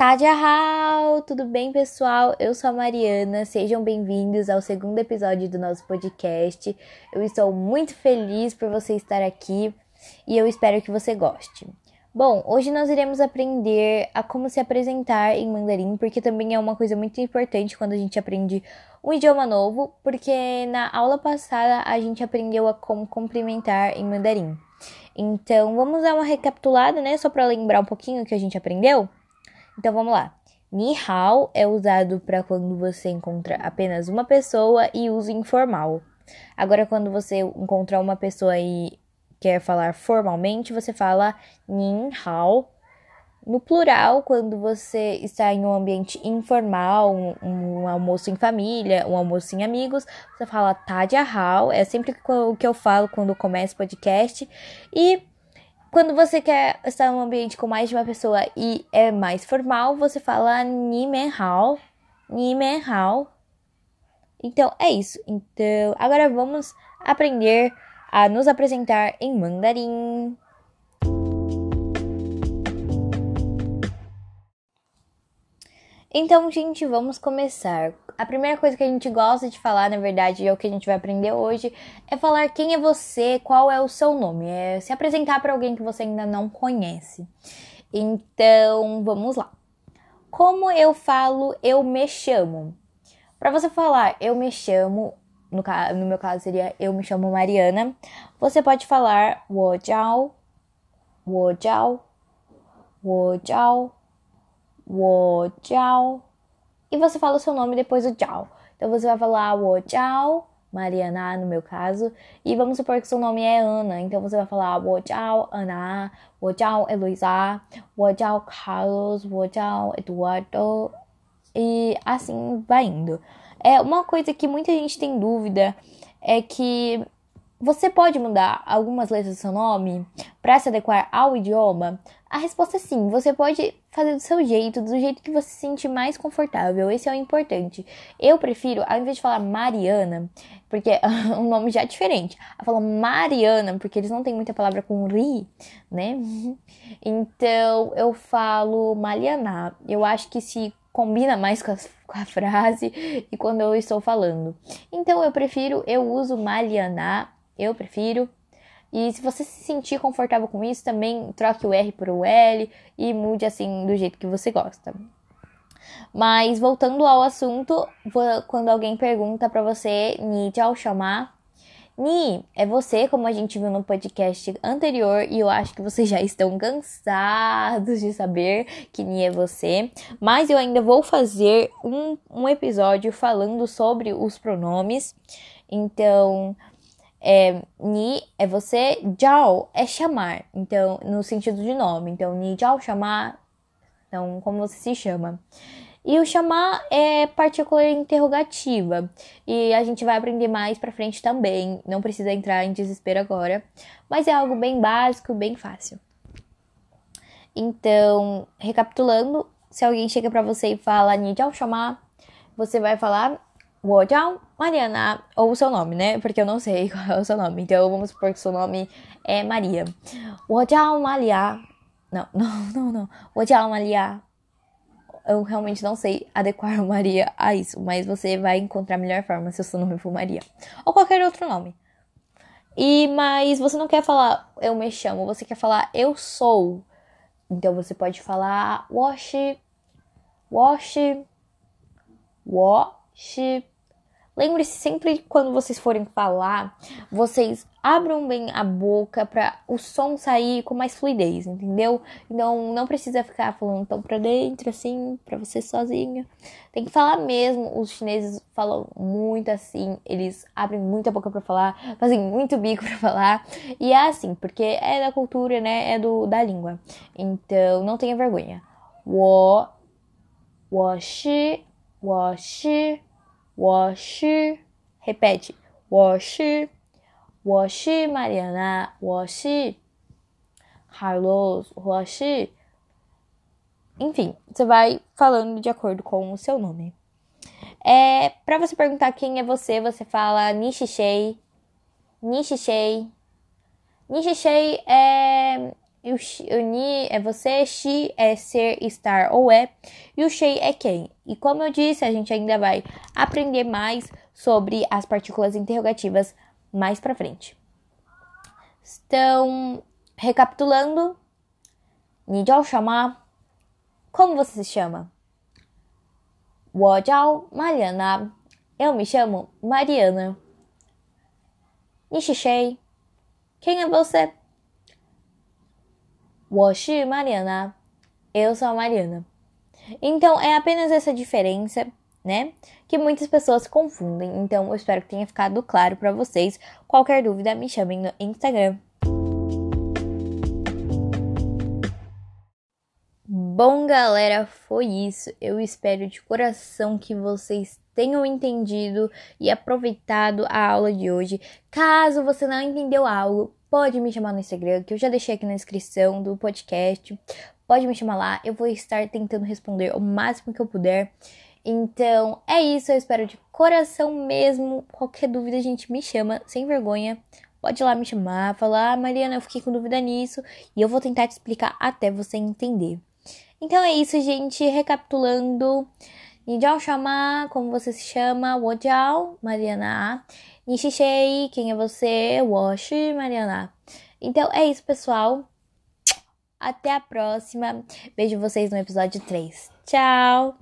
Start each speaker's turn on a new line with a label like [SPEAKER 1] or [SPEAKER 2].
[SPEAKER 1] Tadjahau! Tudo bem, pessoal? Eu sou a Mariana. Sejam bem-vindos ao segundo episódio do nosso podcast. Eu estou muito feliz por você estar aqui e eu espero que você goste. Bom, hoje nós iremos aprender a como se apresentar em mandarim, porque também é uma coisa muito importante quando a gente aprende um idioma novo, porque na aula passada a gente aprendeu a como cumprimentar em mandarim. Então, vamos dar uma recapitulada, né, só para lembrar um pouquinho o que a gente aprendeu? Então vamos lá. Ni hao é usado para quando você encontra apenas uma pessoa e uso informal. Agora, quando você encontra uma pessoa e quer falar formalmente, você fala Nin hao. No plural, quando você está em um ambiente informal, um, um almoço em família, um almoço em amigos, você fala Tadia hao. É sempre o que eu falo quando começo o podcast. E quando você quer estar em um ambiente com mais de uma pessoa e é mais formal, você fala ni men hao, ni men hao. Então é isso. Então, agora vamos aprender a nos apresentar em mandarim. Então, gente, vamos começar. A primeira coisa que a gente gosta de falar, na verdade, é o que a gente vai aprender hoje, é falar quem é você, qual é o seu nome, é se apresentar para alguém que você ainda não conhece. Então, vamos lá. Como eu falo eu me chamo? Para você falar eu me chamo, no, no, meu caso seria eu me chamo Mariana, você pode falar wo jiao, wo jiao, wo jiao, wo jiao e você fala o seu nome depois do tchau. Então você vai falar o tchau, Mariana no meu caso, e vamos supor que seu nome é Ana, então você vai falar o tchau, Ana, o tchau, Heloísa, o tchau, Carlos, o tchau, Eduardo, e assim vai indo. É uma coisa que muita gente tem dúvida é que você pode mudar algumas letras do seu nome para se adequar ao idioma? A resposta é sim. Você pode fazer do seu jeito, do jeito que você se sente mais confortável. Esse é o importante. Eu prefiro, ao invés de falar Mariana, porque um nome já é diferente, eu falo Mariana, porque eles não têm muita palavra com ri, né? Então eu falo Mariana. Eu acho que se combina mais com a, com a, frase e quando eu estou falando. Então eu prefiro, eu uso Mariana eu prefiro. E se você se sentir confortável com isso, também troque o R por o L e mude assim do jeito que você gosta. Mas voltando ao assunto, quando alguém pergunta para você Ni ao chamar, Ni é você, como a gente viu no podcast anterior, e eu acho que vocês já estão cansados de saber que Ni é você. Mas eu ainda vou fazer um, um episódio falando sobre os pronomes. Então, é, ni é você, jiao é chamar, então no sentido de nome. Então ni jiao chamar, então como você se chama. E o chamar é particular interrogativa. E a gente vai aprender mais pra frente também. Não precisa entrar em desespero agora. Mas é algo bem básico, bem fácil. Então, recapitulando, se alguém chega para você e fala ni jiao chamar, você vai falar Wojao Mariana, ou o seu nome, né? Porque eu não sei qual é o seu nome. Então vamos supor que o seu nome é Maria. Wojao Maria. Não, não, não, não. Wojao Maria. Eu realmente não sei adequar Maria a isso, mas você vai encontrar a melhor forma se o seu nome for Maria. Ou qualquer outro nome. E mas você não quer falar eu me chamo, você quer falar eu sou. Então você pode falar washi washi washi Lembre-se sempre quando vocês forem falar, vocês abram bem a boca para o som sair com mais fluidez, entendeu? Então não precisa ficar falando tão para dentro assim, para você sozinho. Tem que falar mesmo. Os chineses falam muito assim, eles abrem muita boca para falar, fazem muito bico para falar. E é assim, porque é da cultura, né? É do da língua. Então não tenha vergonha. Wo, wo shi, wo shi 我是repete 我是我是 Mariana 我是 Carlos 我是 enfim você vai falando de acordo com o seu nome é para você perguntar quem é você você fala Nishishei Nishishei Nishishei é e o ni é você, shi é ser, estar ou é, e o shei é quem. E como eu disse, a gente ainda vai aprender mais sobre as partículas interrogativas mais para frente. Então, recapitulando, ni jiao chamar, como você se chama? Wo jiao Mariana, eu me chamo Mariana. Ni shi quem é você? 我是 Mariana. Eu sou a Mariana. Então, é apenas essa diferença, né? Que muitas pessoas confundem. Então, eu espero que tenha ficado claro para vocês. Qualquer dúvida, me chamem no Instagram. Bom, galera, foi isso. Eu espero de coração que vocês tenham entendido e aproveitado a aula de hoje. Caso você não entendeu algo, pode me chamar no Instagram, que eu já deixei aqui na descrição do podcast. Pode me chamar lá, eu vou estar tentando responder o máximo que eu puder. Então é isso, eu espero de coração mesmo. Qualquer dúvida, a gente me chama, sem vergonha. Pode ir lá me chamar, falar, ah, Mariana, eu fiquei com dúvida nisso, e eu vou tentar te explicar até você entender. Então é isso, gente. Recapitulando. Nijao Shama, como você se chama? Mariana. Nishishei, quem é você? Woshi, Mariana. Então é isso, pessoal. Até a próxima. Vejo vocês no episódio 3. Tchau!